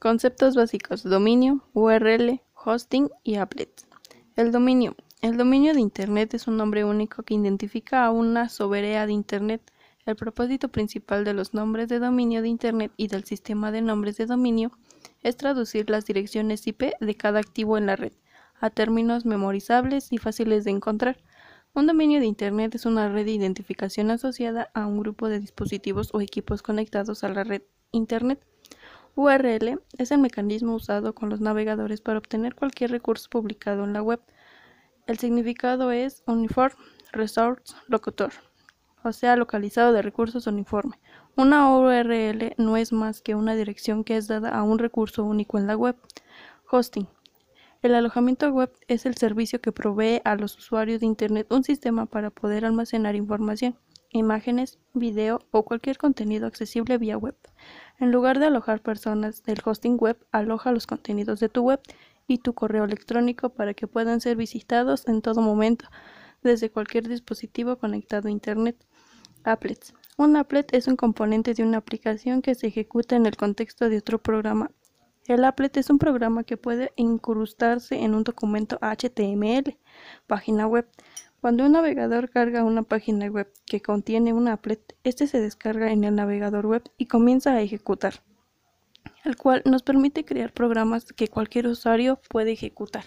Conceptos básicos: dominio, URL, hosting y applet. El dominio. El dominio de Internet es un nombre único que identifica a una soberea de Internet. El propósito principal de los nombres de dominio de Internet y del sistema de nombres de dominio es traducir las direcciones IP de cada activo en la red a términos memorizables y fáciles de encontrar. Un dominio de Internet es una red de identificación asociada a un grupo de dispositivos o equipos conectados a la red Internet. URL es el mecanismo usado con los navegadores para obtener cualquier recurso publicado en la web. El significado es Uniform Resource Locator, o sea, localizado de recursos uniforme. Una URL no es más que una dirección que es dada a un recurso único en la web. Hosting. El alojamiento web es el servicio que provee a los usuarios de Internet un sistema para poder almacenar información imágenes, video o cualquier contenido accesible vía web. En lugar de alojar personas del hosting web, aloja los contenidos de tu web y tu correo electrónico para que puedan ser visitados en todo momento desde cualquier dispositivo conectado a Internet. Applets. Un applet es un componente de una aplicación que se ejecuta en el contexto de otro programa. El applet es un programa que puede incrustarse en un documento HTML, página web, cuando un navegador carga una página web que contiene un applet, este se descarga en el navegador web y comienza a ejecutar, el cual nos permite crear programas que cualquier usuario puede ejecutar.